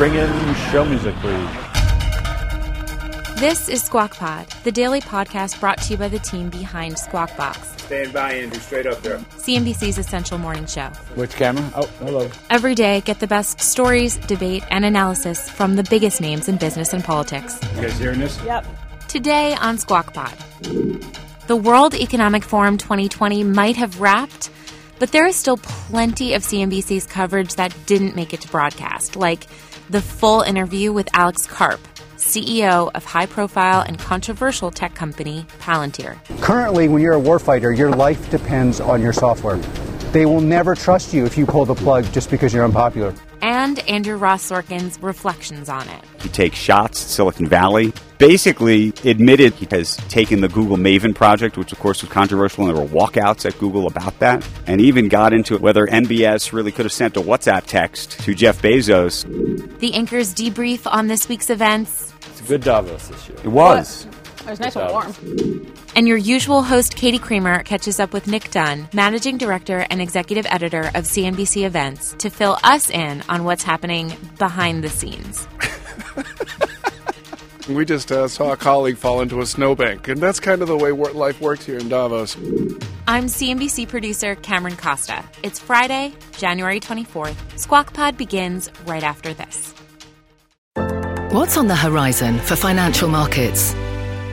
Bring in show music, please. This is Squawk Pod, the daily podcast brought to you by the team behind Squawk Box, Stand by, Andrew, straight up there. CNBC's essential morning show. Which camera? Oh, hello. Every day, get the best stories, debate, and analysis from the biggest names in business and politics. You guys hearing this? Yep. Today on Squawk Pod, the World Economic Forum 2020 might have wrapped, but there is still plenty of CNBC's coverage that didn't make it to broadcast, like the full interview with Alex Karp, CEO of high profile and controversial tech company Palantir. Currently, when you're a warfighter, your life depends on your software. They will never trust you if you pull the plug just because you're unpopular. And Andrew Ross Sorkin's reflections on it. He takes shots at Silicon Valley. Basically, admitted he has taken the Google Maven project, which of course was controversial, and there were walkouts at Google about that, and even got into whether MBS really could have sent a WhatsApp text to Jeff Bezos. The anchors debrief on this week's events. It's a good Davos this year. It was. It was nice and warm. And your usual host, Katie Kramer, catches up with Nick Dunn, managing director and executive editor of CNBC Events, to fill us in on what's happening behind the scenes. We just uh, saw a colleague fall into a snowbank, and that's kind of the way wor- life works here in Davos. I'm CNBC producer Cameron Costa. It's Friday, January 24th. Squawk Pod begins right after this. What's on the horizon for financial markets?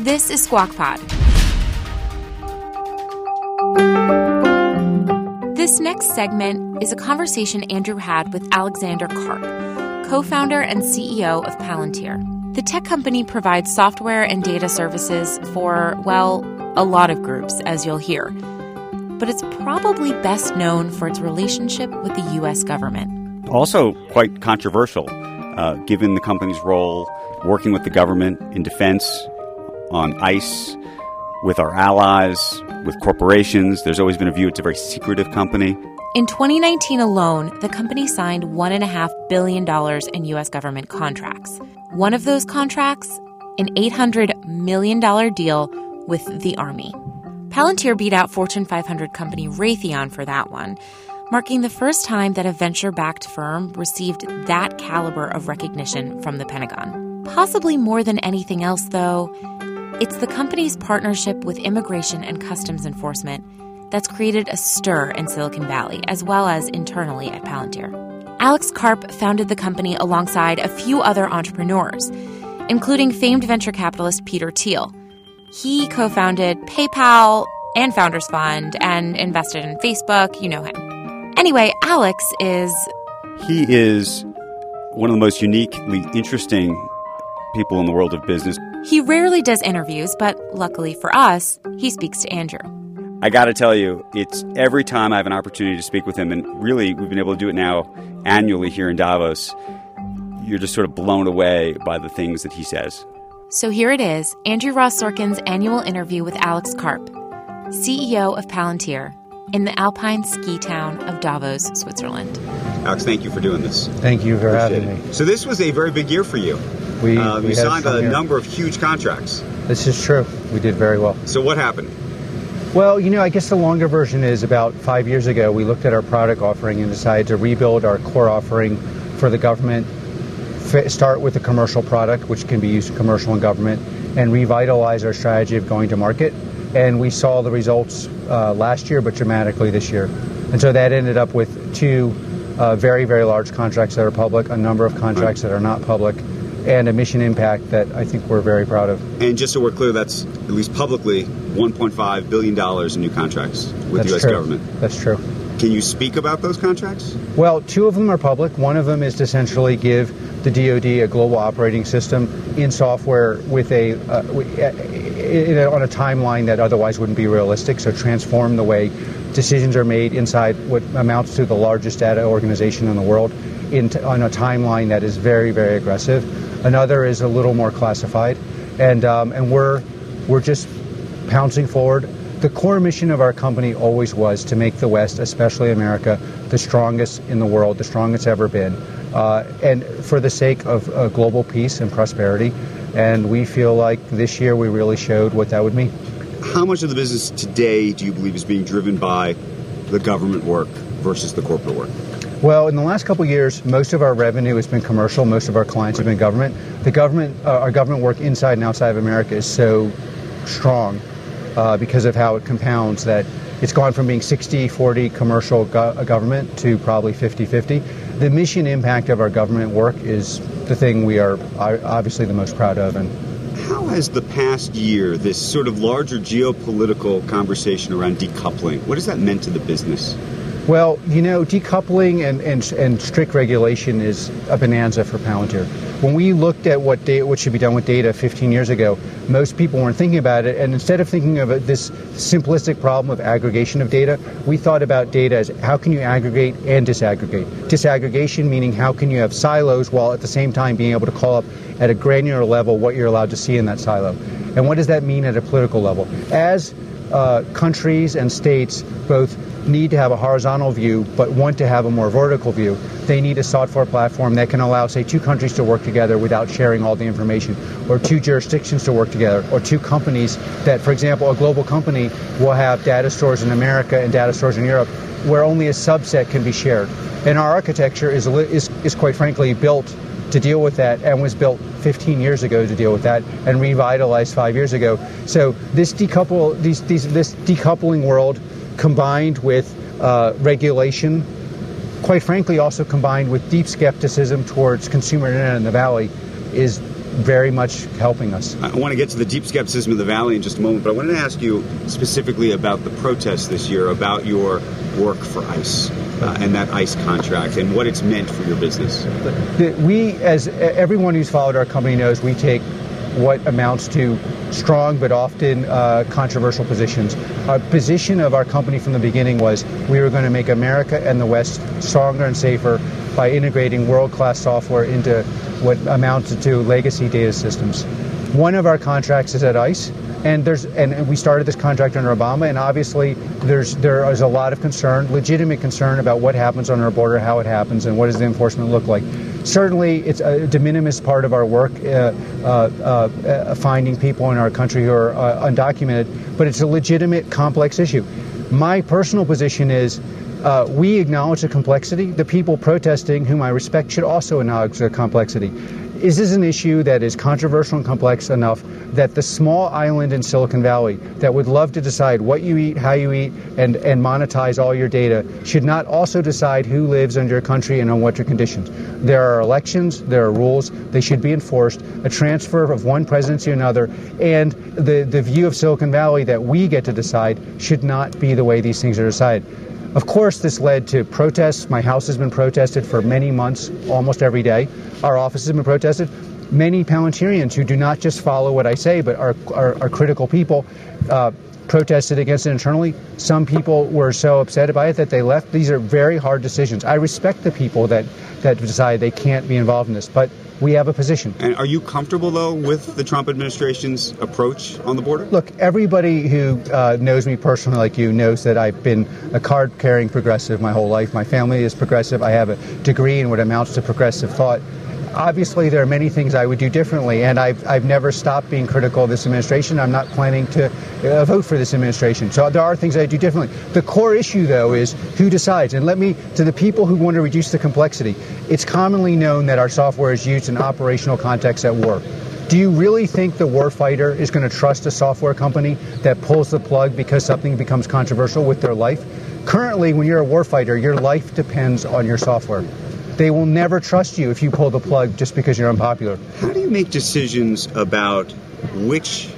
This is Squawk Pod. This next segment is a conversation Andrew had with Alexander Karp, co founder and CEO of Palantir. The tech company provides software and data services for, well, a lot of groups, as you'll hear. But it's probably best known for its relationship with the U.S. government. Also, quite controversial, uh, given the company's role working with the government in defense, on ICE, with our allies, with corporations. There's always been a view it's a very secretive company. In 2019 alone, the company signed $1.5 billion in U.S. government contracts. One of those contracts, an $800 million deal with the Army. Palantir beat out Fortune 500 company Raytheon for that one, marking the first time that a venture backed firm received that caliber of recognition from the Pentagon. Possibly more than anything else, though, it's the company's partnership with immigration and customs enforcement that's created a stir in Silicon Valley, as well as internally at Palantir. Alex Karp founded the company alongside a few other entrepreneurs, including famed venture capitalist Peter Thiel. He co founded PayPal and Founders Fund and invested in Facebook. You know him. Anyway, Alex is. He is one of the most uniquely interesting people in the world of business. He rarely does interviews, but luckily for us, he speaks to Andrew. I got to tell you, it's every time I have an opportunity to speak with him, and really, we've been able to do it now annually here in Davos. You're just sort of blown away by the things that he says. So here it is Andrew Ross Sorkin's annual interview with Alex Karp, CEO of Palantir, in the alpine ski town of Davos, Switzerland. Alex, thank you for doing this. Thank you for Appreciate having it. me. So, this was a very big year for you. We, Uh, we signed a year. number of huge contracts. This is true. We did very well. So, what happened? Well, you know, I guess the longer version is about five years ago, we looked at our product offering and decided to rebuild our core offering for the government. Start with the commercial product, which can be used in commercial and government, and revitalize our strategy of going to market. And we saw the results uh, last year, but dramatically this year. And so that ended up with two uh, very, very large contracts that are public, a number of contracts that are not public, and a mission impact that I think we're very proud of. And just so we're clear, that's at least publicly $1.5 billion in new contracts with That's the U.S. true. government. That's true. Can you speak about those contracts? Well, two of them are public. One of them is to essentially give the DoD a global operating system in software with a, uh, uh, in a on a timeline that otherwise wouldn't be realistic. So transform the way decisions are made inside what amounts to the largest data organization in the world into, on a timeline that is very, very aggressive. Another is a little more classified, and um, and we're we're just pouncing forward. The core mission of our company always was to make the West, especially America, the strongest in the world, the strongest ever been, uh, and for the sake of uh, global peace and prosperity. And we feel like this year we really showed what that would mean. How much of the business today do you believe is being driven by the government work versus the corporate work? Well, in the last couple years, most of our revenue has been commercial. Most of our clients have been government. The government, uh, our government work inside and outside of America is so strong uh, because of how it compounds that it's gone from being 60-40 commercial go- uh, government to probably 50-50. The mission impact of our government work is the thing we are obviously the most proud of, and How has the past year, this sort of larger geopolitical conversation around decoupling, what has that meant to the business? Well, you know, decoupling and, and, and strict regulation is a bonanza for Palantir. When we looked at what data, what should be done with data 15 years ago, most people weren't thinking about it. And instead of thinking of this simplistic problem of aggregation of data, we thought about data as how can you aggregate and disaggregate. Disaggregation meaning how can you have silos while at the same time being able to call up at a granular level what you're allowed to see in that silo. And what does that mean at a political level? As uh, countries and states both need to have a horizontal view but want to have a more vertical view. They need a software platform that can allow, say, two countries to work together without sharing all the information, or two jurisdictions to work together, or two companies that, for example, a global company will have data stores in America and data stores in Europe where only a subset can be shared. And our architecture is, is, is quite frankly built to deal with that and was built 15 years ago to deal with that and revitalized five years ago. So this decouple, these, these, this decoupling world combined with uh, regulation, quite frankly, also combined with deep skepticism towards consumer internet in the valley, is very much helping us. I want to get to the deep skepticism of the Valley in just a moment, but I wanted to ask you specifically about the protests this year, about your work for ICE uh, and that ICE contract and what it's meant for your business. we, as everyone who's followed our company knows, we take what amounts to strong but often uh, controversial positions. Our position of our company from the beginning was we were going to make America and the West stronger and safer by integrating world-class software into what amounted to legacy data systems. One of our contracts is at ICE, and there's and we started this contract under Obama, and obviously there's there is a lot of concern, legitimate concern about what happens on our border, how it happens, and what does the enforcement look like. Certainly, it's a de minimis part of our work, uh, uh, uh, finding people in our country who are undocumented, but it's a legitimate, complex issue. My personal position is. Uh, we acknowledge the complexity. The people protesting, whom I respect, should also acknowledge the complexity. Is this an issue that is controversial and complex enough that the small island in Silicon Valley that would love to decide what you eat, how you eat, and, and monetize all your data should not also decide who lives in your country and on what your conditions? There are elections, there are rules, they should be enforced. A transfer of one presidency to another, and the, the view of Silicon Valley that we get to decide should not be the way these things are decided. Of course, this led to protests. My house has been protested for many months, almost every day. Our offices have been protested. Many Palantirians who do not just follow what I say, but are, are, are critical people, uh, protested against it internally. Some people were so upset by it that they left. These are very hard decisions. I respect the people that, that decide they can't be involved in this, but we have a position. And are you comfortable, though, with the Trump administration's approach on the border? Look, everybody who uh, knows me personally, like you, knows that I've been a card carrying progressive my whole life. My family is progressive. I have a degree in what amounts to progressive thought. Obviously, there are many things I would do differently, and I've, I've never stopped being critical of this administration. I'm not planning to uh, vote for this administration. So there are things I do differently. The core issue, though, is who decides. And let me, to the people who want to reduce the complexity, it's commonly known that our software is used in operational contexts at war. Do you really think the warfighter is going to trust a software company that pulls the plug because something becomes controversial with their life? Currently, when you're a warfighter, your life depends on your software. They will never trust you if you pull the plug just because you're unpopular. How do you make decisions about which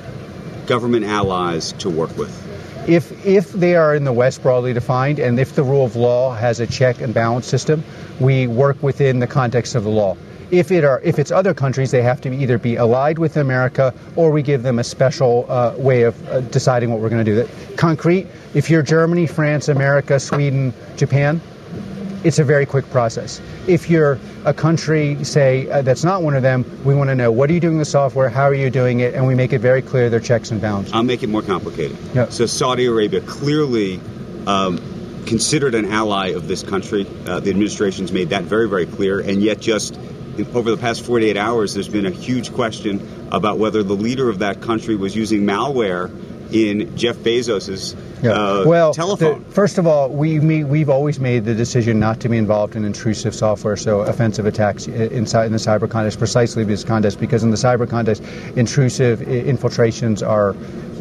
government allies to work with? If, if they are in the West broadly defined, and if the rule of law has a check and balance system, we work within the context of the law. If it are if it's other countries, they have to either be allied with America or we give them a special uh, way of uh, deciding what we're going to do. That concrete. If you're Germany, France, America, Sweden, Japan, it's a very quick process. If you're a country, say, uh, that's not one of them, we want to know what are you doing with the software, how are you doing it, and we make it very clear their checks and balances. I'll make it more complicated. Yeah. So Saudi Arabia clearly um, considered an ally of this country. Uh, the administration's made that very, very clear, and yet just over the past 48 hours, there's been a huge question about whether the leader of that country was using malware in Jeff Bezos's uh, well, telephone. the- first of all, we, me, we've always made the decision not to be involved in intrusive software, so offensive attacks inside in the cyber contest, precisely this contest, because in the cyber contest, intrusive infiltrations are.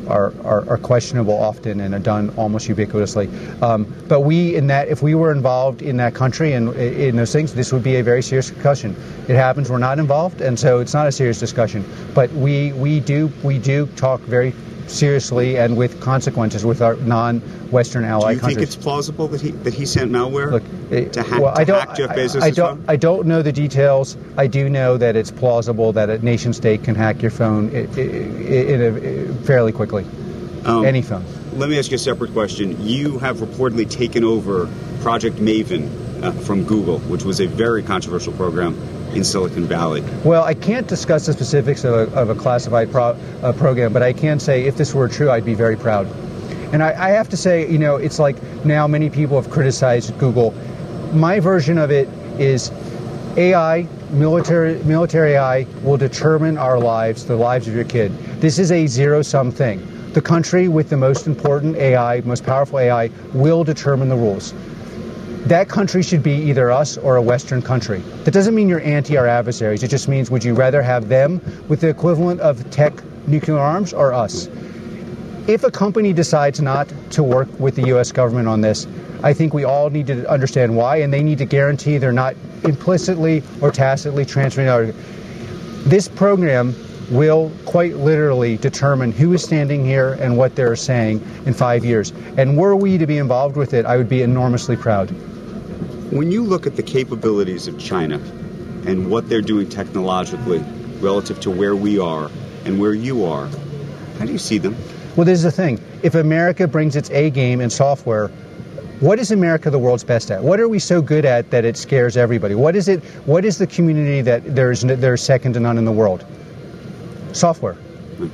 Are, are, are questionable often and are done almost ubiquitously. Um, but we, in that, if we were involved in that country and in those things, this would be a very serious discussion. It happens we're not involved, and so it's not a serious discussion. But we, we do we do talk very seriously and with consequences with our non-Western ally countries. Do you think countries. it's plausible that he that he sent malware to, hack, well, to I don't, hack Jeff I- Bezos' I, don't, phone? I don't know the details. I do know that it's plausible that a nation state can hack your phone i- i- in a, fairly quickly. Um, Any phone. Let me ask you a separate question. You have reportedly taken over Project Maven uh, from Google, which was a very controversial program in Silicon Valley. Well, I can't discuss the specifics of a, of a classified pro, uh, program, but I can say if this were true, I'd be very proud. And I, I have to say, you know, it's like now many people have criticized Google. My version of it is AI, military, military AI, will determine our lives, the lives of your kid. This is a zero sum thing. The country with the most important AI, most powerful AI, will determine the rules that country should be either us or a Western country. That doesn't mean you're anti our adversaries. It just means would you rather have them with the equivalent of tech nuclear arms or us? If a company decides not to work with the U.S. government on this, I think we all need to understand why, and they need to guarantee they're not implicitly or tacitly transferring our. This program will quite literally determine who is standing here and what they're saying in five years. And were we to be involved with it, I would be enormously proud. When you look at the capabilities of China and what they're doing technologically relative to where we are and where you are, how do you see them? Well, this is the thing. If America brings its A game in software, what is America the world's best at? What are we so good at that it scares everybody? What is it? What is the community that there's there's second to none in the world? Software.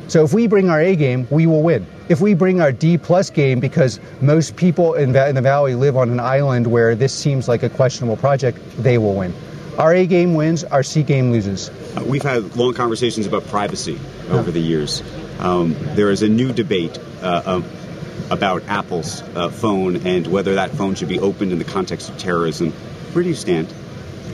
So if we bring our A game, we will win. If we bring our D plus game, because most people in, in the valley live on an island where this seems like a questionable project, they will win. Our A game wins, our C game loses. Uh, we've had long conversations about privacy over the years. Um, there is a new debate uh, um, about Apple's uh, phone and whether that phone should be opened in the context of terrorism. Where do you stand?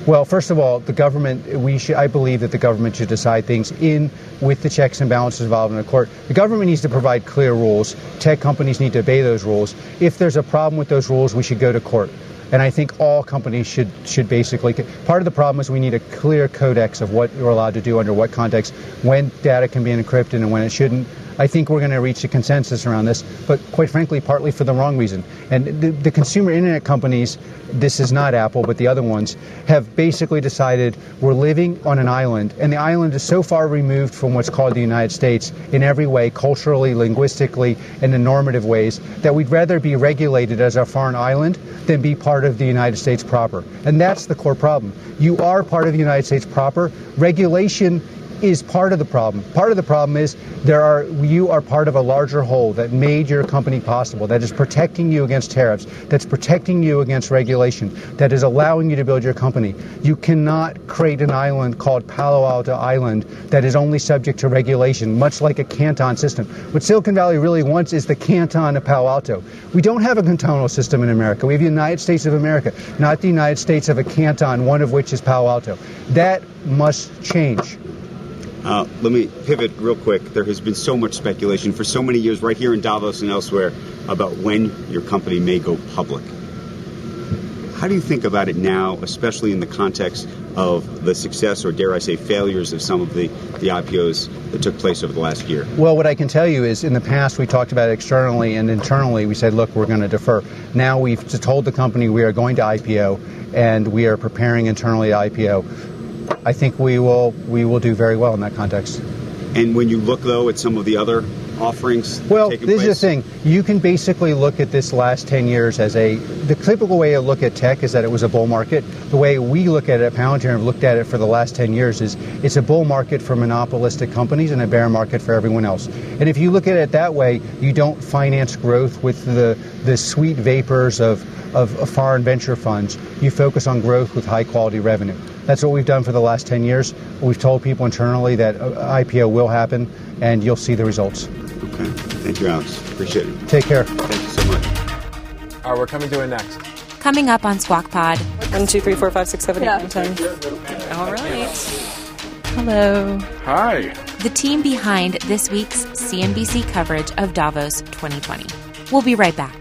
Well, first of all, the government, we should, I believe that the government should decide things in with the checks and balances involved in the court. The government needs to provide clear rules. Tech companies need to obey those rules. If there's a problem with those rules, we should go to court. And I think all companies should should basically. Part of the problem is we need a clear codex of what you're allowed to do under what context, when data can be encrypted and when it shouldn't. I think we're going to reach a consensus around this, but quite frankly, partly for the wrong reason. And the, the consumer internet companies, this is not Apple, but the other ones, have basically decided we're living on an island, and the island is so far removed from what's called the United States in every way, culturally, linguistically, and in normative ways, that we'd rather be regulated as a foreign island than be part of the United States proper. And that's the core problem. You are part of the United States proper. Regulation is part of the problem. Part of the problem is there are you are part of a larger whole that made your company possible, that is protecting you against tariffs, that's protecting you against regulation, that is allowing you to build your company. You cannot create an island called Palo Alto Island that is only subject to regulation, much like a canton system. What Silicon Valley really wants is the canton of Palo Alto. We don't have a cantonal system in America. We have the United States of America, not the United States of a canton, one of which is Palo Alto. That must change. Uh, let me pivot real quick. There has been so much speculation for so many years, right here in Davos and elsewhere, about when your company may go public. How do you think about it now, especially in the context of the success or, dare I say, failures of some of the, the IPOs that took place over the last year? Well, what I can tell you is in the past we talked about it externally and internally we said, look, we're going to defer. Now we've told the company we are going to IPO and we are preparing internally to IPO. I think we will we will do very well in that context. And when you look though at some of the other offerings well this place? is the thing you can basically look at this last 10 years as a the typical way to look at tech is that it was a bull market the way we look at it at palantir and have looked at it for the last 10 years is it's a bull market for monopolistic companies and a bear market for everyone else and if you look at it that way you don't finance growth with the the sweet vapors of of, of foreign venture funds you focus on growth with high quality revenue that's what we've done for the last 10 years. We've told people internally that uh, IPO will happen, and you'll see the results. Okay. Thank you, Alex. Appreciate it. Take care. Thank you so much. All right, we're coming to it next. Coming up on Squawk Pod. One, two, three, four, five, six, seven, yeah. eight, nine, ten. All right. Hello. Hi. The team behind this week's CNBC coverage of Davos 2020. We'll be right back.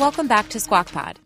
Welcome back to Squawk Pod.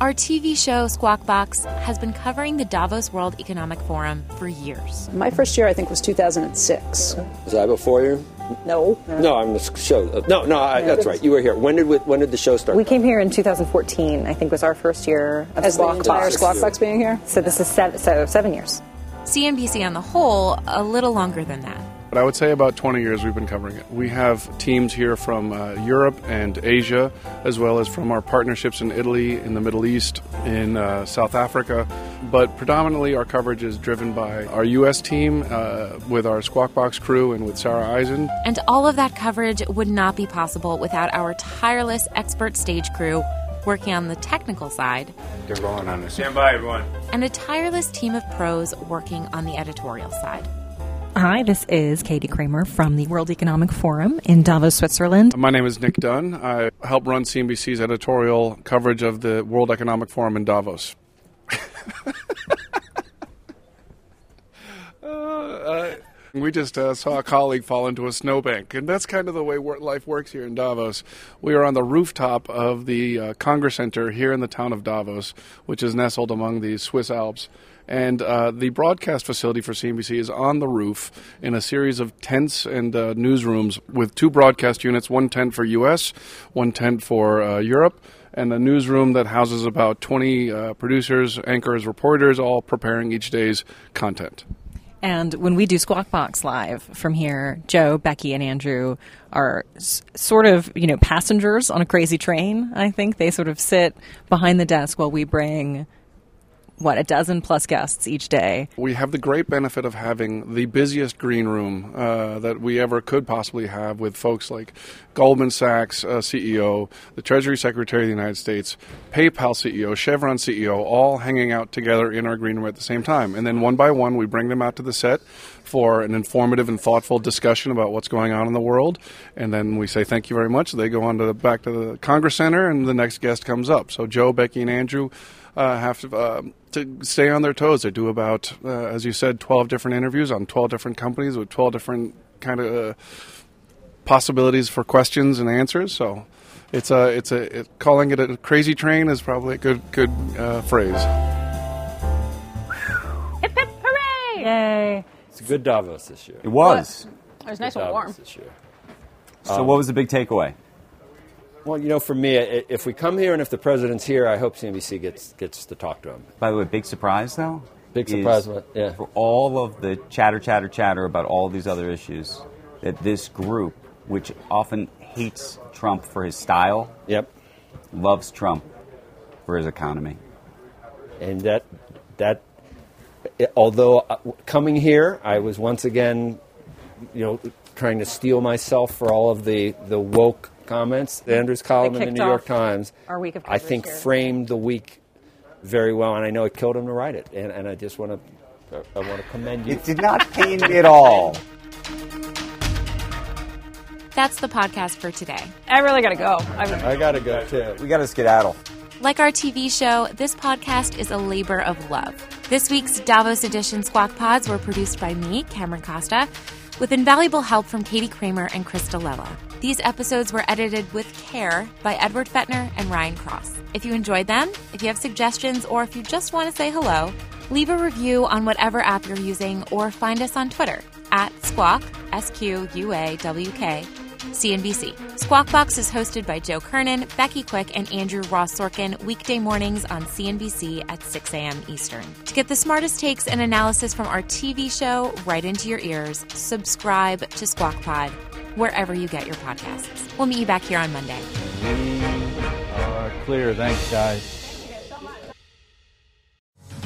Our TV show Squawk Box has been covering the Davos World Economic Forum for years. My first year, I think, was 2006. Was I before you? No. No, I'm the show. No, no, I, that's right. You were here. When did we, when did the show start? We came here in 2014. I think was our first year of As Squawk the Box. Squawk Box being here. So this is seven, so seven years. CNBC on the whole, a little longer than that. But I would say about 20 years we've been covering it. We have teams here from uh, Europe and Asia, as well as from our partnerships in Italy, in the Middle East, in uh, South Africa. But predominantly our coverage is driven by our U.S. team uh, with our Squawk Box crew and with Sarah Eisen. And all of that coverage would not be possible without our tireless expert stage crew working on the technical side. They're rolling on this. Stand by, everyone. And a tireless team of pros working on the editorial side. Hi, this is Katie Kramer from the World Economic Forum in Davos, Switzerland. My name is Nick Dunn. I help run CNBC's editorial coverage of the World Economic Forum in Davos. uh, uh, we just uh, saw a colleague fall into a snowbank, and that's kind of the way life works here in Davos. We are on the rooftop of the uh, Congress Center here in the town of Davos, which is nestled among the Swiss Alps. And uh, the broadcast facility for CNBC is on the roof in a series of tents and uh, newsrooms with two broadcast units one tent for US, one tent for uh, Europe, and a newsroom that houses about 20 uh, producers, anchors, reporters, all preparing each day's content. And when we do Squawk Box live from here, Joe, Becky, and Andrew are s- sort of, you know, passengers on a crazy train. I think they sort of sit behind the desk while we bring what a dozen plus guests each day. We have the great benefit of having the busiest green room uh, that we ever could possibly have, with folks like Goldman Sachs uh, CEO, the Treasury Secretary of the United States, PayPal CEO, Chevron CEO, all hanging out together in our green room at the same time. And then one by one, we bring them out to the set for an informative and thoughtful discussion about what's going on in the world. And then we say thank you very much. They go on to the, back to the Congress Center, and the next guest comes up. So Joe, Becky, and Andrew uh, have to uh, to stay on their toes. They do about, uh, as you said, twelve different interviews on twelve different companies with twelve different kind of uh, possibilities for questions and answers. So it's a it's a it, calling it a crazy train is probably a good good uh, phrase. Hip hip hooray! Yay! It's a good Davos this year. It was. It was nice Good and warm. this year. So, Um, what was the big takeaway? Well, you know, for me, if we come here and if the president's here, I hope CNBC gets gets to talk to him. By the way, big surprise though. Big surprise, what- yeah. For all of the chatter, chatter, chatter about all these other issues, that this group, which often hates Trump for his style, yep, loves Trump for his economy. And that that although uh, coming here, I was once again, you know, trying to steel myself for all of the the woke comments. The Andrew's column in the New York Times, our week of I think here. framed the week very well, and I know it killed him to write it. And, and I just want to I want to commend you. It did not pain me at all. That's the podcast for today. I really gotta go. I'm, I gotta go too. We got to skedaddle. Like our TV show, this podcast is a labor of love. This week's Davos edition Squawk Pods were produced by me, Cameron Costa, with invaluable help from Katie Kramer and Krista Lella. These episodes were edited with care by Edward Fetner and Ryan Cross. If you enjoyed them, if you have suggestions, or if you just want to say hello, leave a review on whatever app you're using or find us on Twitter at Squawk, S Q U A W K, CNBC. Squawk Box is hosted by Joe Kernan, Becky Quick, and Andrew Ross Sorkin weekday mornings on CNBC at 6 a.m. Eastern. To get the smartest takes and analysis from our TV show right into your ears, subscribe to Squawk Pod wherever you get your podcasts. We'll meet you back here on Monday. Uh, clear. Thanks, guys.